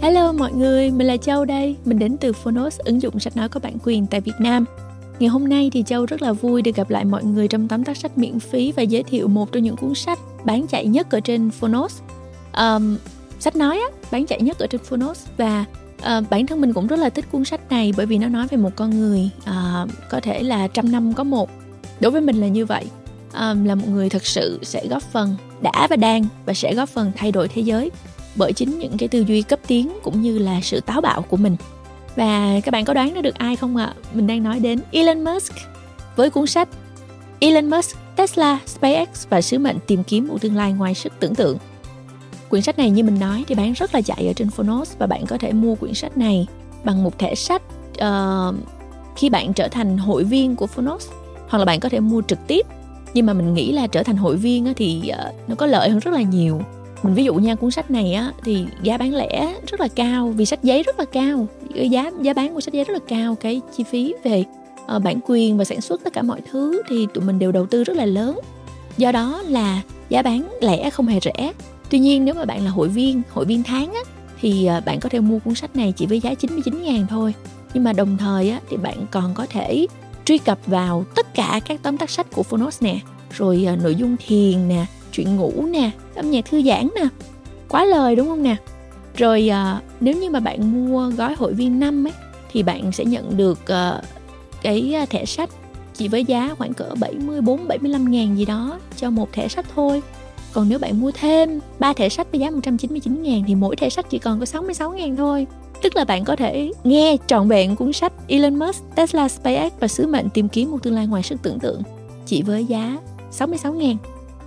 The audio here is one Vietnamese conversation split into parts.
Hello mọi người, mình là Châu đây. Mình đến từ Phonos, ứng dụng sách nói có bản quyền tại Việt Nam. Ngày hôm nay thì Châu rất là vui được gặp lại mọi người trong tóm tắt sách miễn phí và giới thiệu một trong những cuốn sách bán chạy nhất ở trên Phonos. Um, sách nói á, bán chạy nhất ở trên Phonos và uh, bản thân mình cũng rất là thích cuốn sách này bởi vì nó nói về một con người uh, có thể là trăm năm có một. Đối với mình là như vậy. Um, là một người thật sự sẽ góp phần đã và đang và sẽ góp phần thay đổi thế giới bởi chính những cái tư duy cấp tiến cũng như là sự táo bạo của mình và các bạn có đoán được ai không ạ? Mình đang nói đến Elon Musk với cuốn sách Elon Musk, Tesla, SpaceX và sứ mệnh tìm kiếm một tương lai ngoài sức tưởng tượng. Quyển sách này như mình nói thì bán rất là chạy ở trên Phonos và bạn có thể mua quyển sách này bằng một thẻ sách uh, khi bạn trở thành hội viên của Phonos hoặc là bạn có thể mua trực tiếp nhưng mà mình nghĩ là trở thành hội viên thì uh, nó có lợi hơn rất là nhiều mình ví dụ nha cuốn sách này á thì giá bán lẻ rất là cao vì sách giấy rất là cao. Cái giá giá bán của sách giấy rất là cao cái chi phí về uh, bản quyền và sản xuất tất cả mọi thứ thì tụi mình đều đầu tư rất là lớn. Do đó là giá bán lẻ không hề rẻ. Tuy nhiên nếu mà bạn là hội viên hội viên tháng á thì uh, bạn có thể mua cuốn sách này chỉ với giá 99 ngàn thôi. Nhưng mà đồng thời á thì bạn còn có thể truy cập vào tất cả các tóm tắt sách của Phonos nè rồi uh, nội dung thiền nè chuyện ngủ nè âm nhạc thư giãn nè. Quá lời đúng không nè? Rồi à, nếu như mà bạn mua gói hội viên năm ấy thì bạn sẽ nhận được à, cái ờ, thẻ sách chỉ với giá khoảng cỡ 74 75 ngàn gì đó cho một thẻ sách thôi. Còn nếu bạn mua thêm 3 thẻ sách với giá 199 ngàn thì mỗi thẻ sách chỉ còn có 66 ngàn thôi. Tức là bạn có thể nghe trọn vẹn cuốn sách Elon Musk, Tesla, SpaceX và sứ mệnh tìm kiếm một tương lai ngoài sức tưởng tượng chỉ với giá 66 ngàn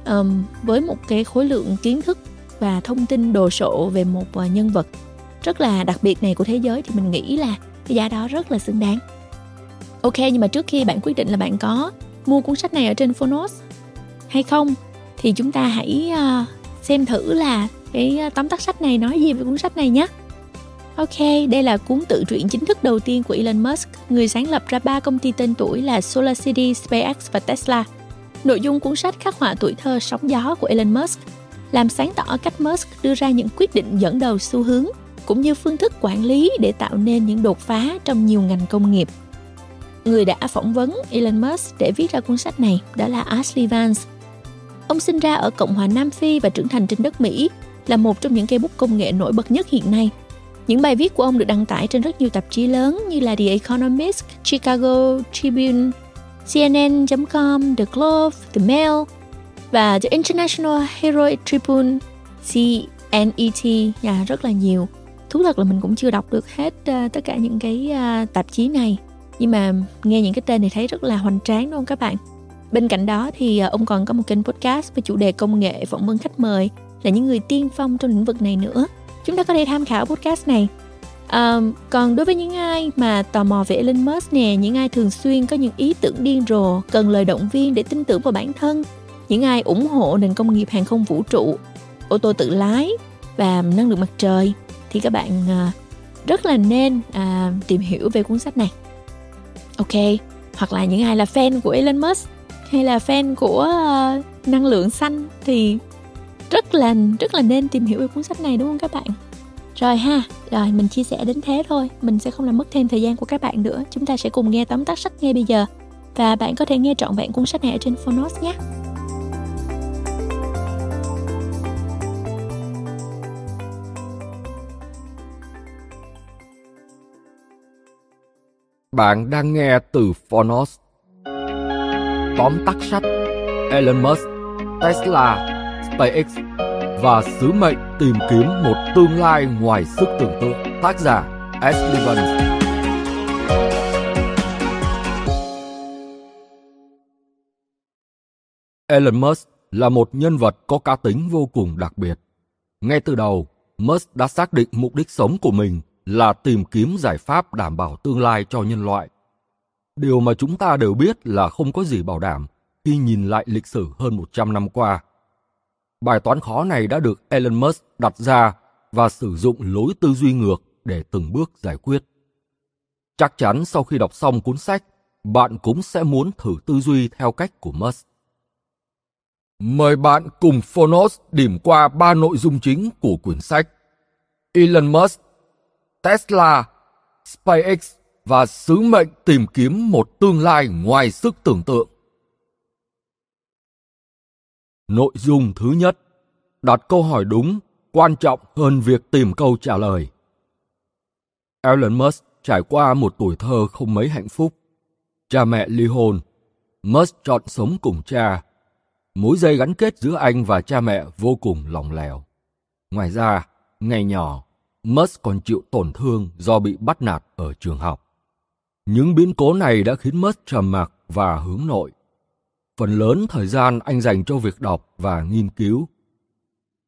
um, với một cái khối lượng kiến thức và thông tin đồ sộ về một uh, nhân vật rất là đặc biệt này của thế giới thì mình nghĩ là cái giá đó rất là xứng đáng. Ok nhưng mà trước khi bạn quyết định là bạn có mua cuốn sách này ở trên Phonos hay không thì chúng ta hãy uh, xem thử là cái ờ, tóm tắt sách này nói gì về cuốn sách này nhé. Ok, đây là cuốn tự truyện chính thức đầu tiên của Elon Musk, người sáng lập ra ba công ty tên tuổi là SolarCity, SpaceX và Tesla. Nội dung cuốn sách khắc họa tuổi thơ sóng gió của Elon Musk, làm sáng tỏ cách Musk đưa ra những quyết định dẫn đầu xu hướng cũng như phương thức quản lý để tạo nên những đột phá trong nhiều ngành công nghiệp. Người đã phỏng vấn Elon Musk để viết ra cuốn sách này đó là Ashley Vance. Ông sinh ra ở Cộng hòa Nam Phi và trưởng thành trên đất Mỹ, là một trong những cây bút công nghệ nổi bật nhất hiện nay. Những bài viết của ông được đăng tải trên rất nhiều tạp chí lớn như là The Economist, Chicago Tribune, CNN.com, The Globe, The Mail và The International Heroic Tribune, CNET, nhà dạ, rất là nhiều. Thú thật là mình cũng chưa đọc được hết uh, tất cả những cái uh, tạp chí này, nhưng mà nghe những cái tên này thấy rất là hoành tráng đúng không các bạn? Bên cạnh đó thì uh, ông còn có một kênh podcast với chủ đề công nghệ phỏng vấn khách mời là những người tiên phong trong lĩnh vực này nữa. Chúng ta có thể tham khảo podcast này Um, còn đối với những ai mà tò mò về Elon Musk nè, những ai thường xuyên có những ý tưởng điên rồ, cần lời động viên để tin tưởng vào bản thân, những ai ủng hộ nền công nghiệp hàng không vũ trụ, ô tô tự lái và năng lượng mặt trời thì các bạn uh, rất là nên uh, tìm hiểu về cuốn sách này. Ok, hoặc là những ai là fan của Elon Musk hay là fan của uh, năng lượng xanh thì rất là rất là nên tìm hiểu về cuốn sách này đúng không các bạn? Rồi ha, rồi mình chia sẻ đến thế thôi, mình sẽ không làm mất thêm thời gian của các bạn nữa. Chúng ta sẽ cùng nghe tóm tắt sách ngay bây giờ. Và bạn có thể nghe trọn vẹn cuốn sách này ở trên Phonos nhé. Bạn đang nghe từ Phonos. Tóm tắt sách Elon Musk, Tesla, SpaceX và sứ mệnh tìm kiếm một tương lai ngoài sức tưởng tượng. Tác giả S. Evans. Elon Musk là một nhân vật có cá tính vô cùng đặc biệt. Ngay từ đầu, Musk đã xác định mục đích sống của mình là tìm kiếm giải pháp đảm bảo tương lai cho nhân loại. Điều mà chúng ta đều biết là không có gì bảo đảm khi nhìn lại lịch sử hơn 100 năm qua. Bài toán khó này đã được Elon Musk đặt ra và sử dụng lối tư duy ngược để từng bước giải quyết. Chắc chắn sau khi đọc xong cuốn sách, bạn cũng sẽ muốn thử tư duy theo cách của Musk. Mời bạn cùng Phonos điểm qua ba nội dung chính của quyển sách. Elon Musk, Tesla, SpaceX và sứ mệnh tìm kiếm một tương lai ngoài sức tưởng tượng. Nội dung thứ nhất, đặt câu hỏi đúng quan trọng hơn việc tìm câu trả lời. Elon Musk trải qua một tuổi thơ không mấy hạnh phúc. Cha mẹ ly hôn, Musk chọn sống cùng cha. Mối dây gắn kết giữa anh và cha mẹ vô cùng lòng lèo. Ngoài ra, ngày nhỏ, Musk còn chịu tổn thương do bị bắt nạt ở trường học. Những biến cố này đã khiến Musk trầm mặc và hướng nội. Phần lớn thời gian anh dành cho việc đọc và nghiên cứu.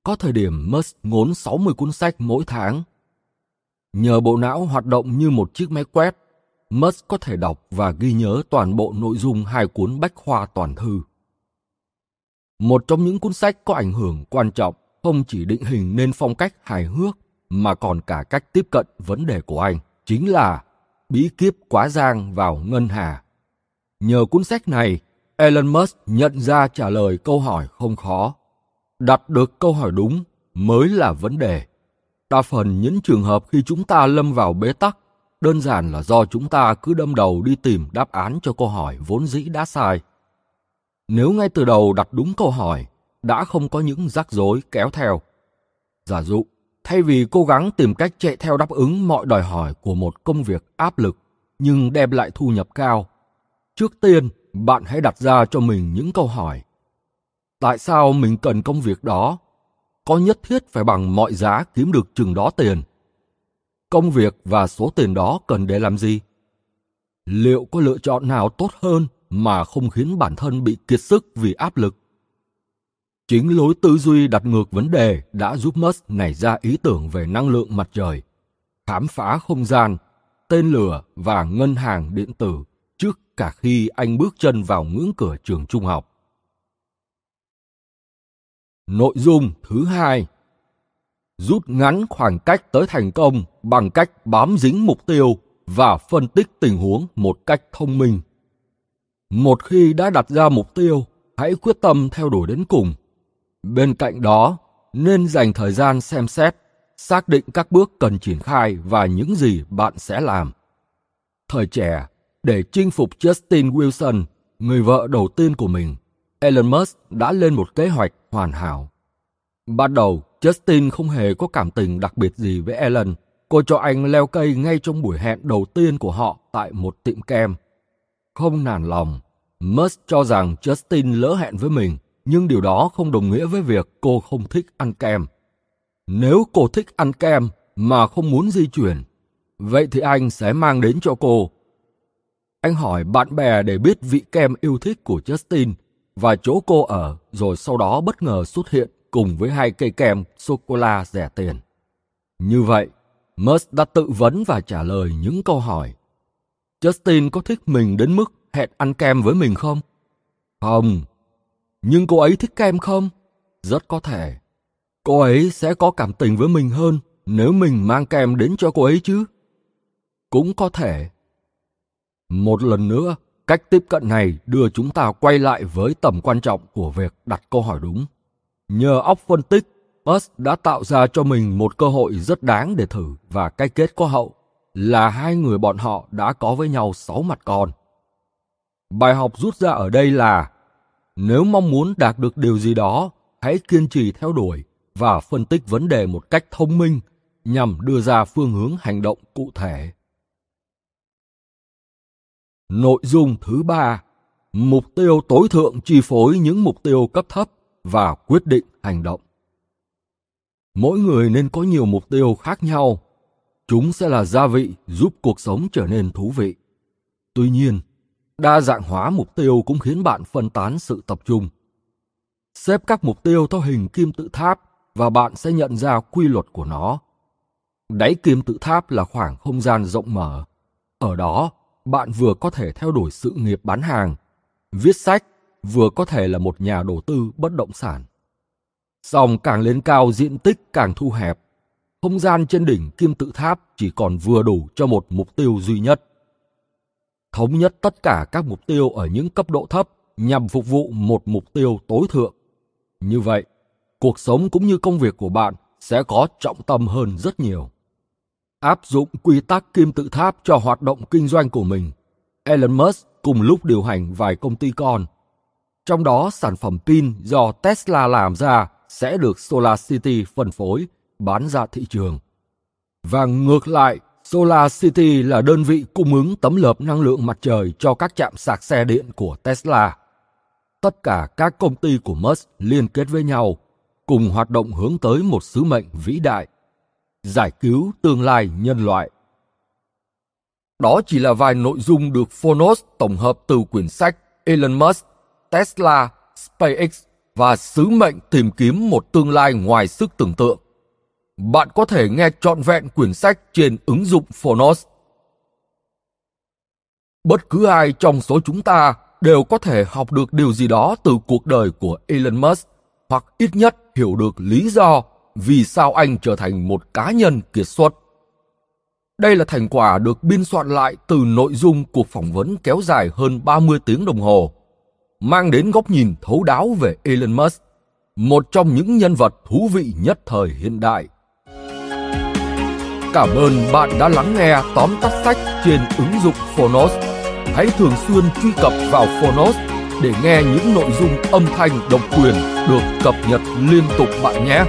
Có thời điểm Musk ngốn 60 cuốn sách mỗi tháng. Nhờ bộ não hoạt động như một chiếc máy quét, Musk có thể đọc và ghi nhớ toàn bộ nội dung hai cuốn bách khoa toàn thư. Một trong những cuốn sách có ảnh hưởng quan trọng không chỉ định hình nên phong cách hài hước mà còn cả cách tiếp cận vấn đề của anh chính là bí kíp quá giang vào ngân hà. Nhờ cuốn sách này, Elon Musk nhận ra trả lời câu hỏi không khó. Đặt được câu hỏi đúng mới là vấn đề. Đa phần những trường hợp khi chúng ta lâm vào bế tắc, đơn giản là do chúng ta cứ đâm đầu đi tìm đáp án cho câu hỏi vốn dĩ đã sai. Nếu ngay từ đầu đặt đúng câu hỏi, đã không có những rắc rối kéo theo. Giả dụ, thay vì cố gắng tìm cách chạy theo đáp ứng mọi đòi hỏi của một công việc áp lực nhưng đem lại thu nhập cao, trước tiên bạn hãy đặt ra cho mình những câu hỏi. Tại sao mình cần công việc đó? Có nhất thiết phải bằng mọi giá kiếm được chừng đó tiền? Công việc và số tiền đó cần để làm gì? Liệu có lựa chọn nào tốt hơn mà không khiến bản thân bị kiệt sức vì áp lực? Chính lối tư duy đặt ngược vấn đề đã giúp Musk nảy ra ý tưởng về năng lượng mặt trời, khám phá không gian, tên lửa và ngân hàng điện tử trước cả khi anh bước chân vào ngưỡng cửa trường trung học. Nội dung thứ hai Rút ngắn khoảng cách tới thành công bằng cách bám dính mục tiêu và phân tích tình huống một cách thông minh. Một khi đã đặt ra mục tiêu, hãy quyết tâm theo đuổi đến cùng. Bên cạnh đó, nên dành thời gian xem xét, xác định các bước cần triển khai và những gì bạn sẽ làm. Thời trẻ, để chinh phục Justin Wilson, người vợ đầu tiên của mình, Elon Musk đã lên một kế hoạch hoàn hảo. Ban đầu, Justin không hề có cảm tình đặc biệt gì với Elon. Cô cho anh leo cây ngay trong buổi hẹn đầu tiên của họ tại một tiệm kem. Không nản lòng, Musk cho rằng Justin lỡ hẹn với mình, nhưng điều đó không đồng nghĩa với việc cô không thích ăn kem. Nếu cô thích ăn kem mà không muốn di chuyển, vậy thì anh sẽ mang đến cho cô anh hỏi bạn bè để biết vị kem yêu thích của Justin và chỗ cô ở, rồi sau đó bất ngờ xuất hiện cùng với hai cây kem sô-cô-la rẻ tiền. Như vậy, Musk đã tự vấn và trả lời những câu hỏi. Justin có thích mình đến mức hẹn ăn kem với mình không? Không. Nhưng cô ấy thích kem không? Rất có thể. Cô ấy sẽ có cảm tình với mình hơn nếu mình mang kem đến cho cô ấy chứ. Cũng có thể một lần nữa, cách tiếp cận này đưa chúng ta quay lại với tầm quan trọng của việc đặt câu hỏi đúng. Nhờ óc phân tích, Musk đã tạo ra cho mình một cơ hội rất đáng để thử và cái kết có hậu là hai người bọn họ đã có với nhau sáu mặt con. Bài học rút ra ở đây là nếu mong muốn đạt được điều gì đó, hãy kiên trì theo đuổi và phân tích vấn đề một cách thông minh nhằm đưa ra phương hướng hành động cụ thể. Nội dung thứ ba, mục tiêu tối thượng chi phối những mục tiêu cấp thấp và quyết định hành động. Mỗi người nên có nhiều mục tiêu khác nhau. Chúng sẽ là gia vị giúp cuộc sống trở nên thú vị. Tuy nhiên, đa dạng hóa mục tiêu cũng khiến bạn phân tán sự tập trung. Xếp các mục tiêu theo hình kim tự tháp và bạn sẽ nhận ra quy luật của nó. Đáy kim tự tháp là khoảng không gian rộng mở. Ở đó, bạn vừa có thể theo đuổi sự nghiệp bán hàng, viết sách, vừa có thể là một nhà đầu tư bất động sản. Song càng lên cao diện tích càng thu hẹp. Không gian trên đỉnh kim tự tháp chỉ còn vừa đủ cho một mục tiêu duy nhất. Thống nhất tất cả các mục tiêu ở những cấp độ thấp nhằm phục vụ một mục tiêu tối thượng. Như vậy, cuộc sống cũng như công việc của bạn sẽ có trọng tâm hơn rất nhiều áp dụng quy tắc kim tự tháp cho hoạt động kinh doanh của mình. Elon Musk cùng lúc điều hành vài công ty con. Trong đó sản phẩm pin do Tesla làm ra sẽ được Solar City phân phối, bán ra thị trường. Và ngược lại, Solar City là đơn vị cung ứng tấm lợp năng lượng mặt trời cho các trạm sạc xe điện của Tesla. Tất cả các công ty của Musk liên kết với nhau, cùng hoạt động hướng tới một sứ mệnh vĩ đại, giải cứu tương lai nhân loại. Đó chỉ là vài nội dung được Phonos tổng hợp từ quyển sách Elon Musk, Tesla, SpaceX và sứ mệnh tìm kiếm một tương lai ngoài sức tưởng tượng. Bạn có thể nghe trọn vẹn quyển sách trên ứng dụng Phonos. Bất cứ ai trong số chúng ta đều có thể học được điều gì đó từ cuộc đời của Elon Musk hoặc ít nhất hiểu được lý do vì sao anh trở thành một cá nhân kiệt xuất. Đây là thành quả được biên soạn lại từ nội dung cuộc phỏng vấn kéo dài hơn 30 tiếng đồng hồ, mang đến góc nhìn thấu đáo về Elon Musk, một trong những nhân vật thú vị nhất thời hiện đại. Cảm ơn bạn đã lắng nghe tóm tắt sách trên ứng dụng Phonos. Hãy thường xuyên truy cập vào Phonos để nghe những nội dung âm thanh độc quyền được cập nhật liên tục bạn nhé.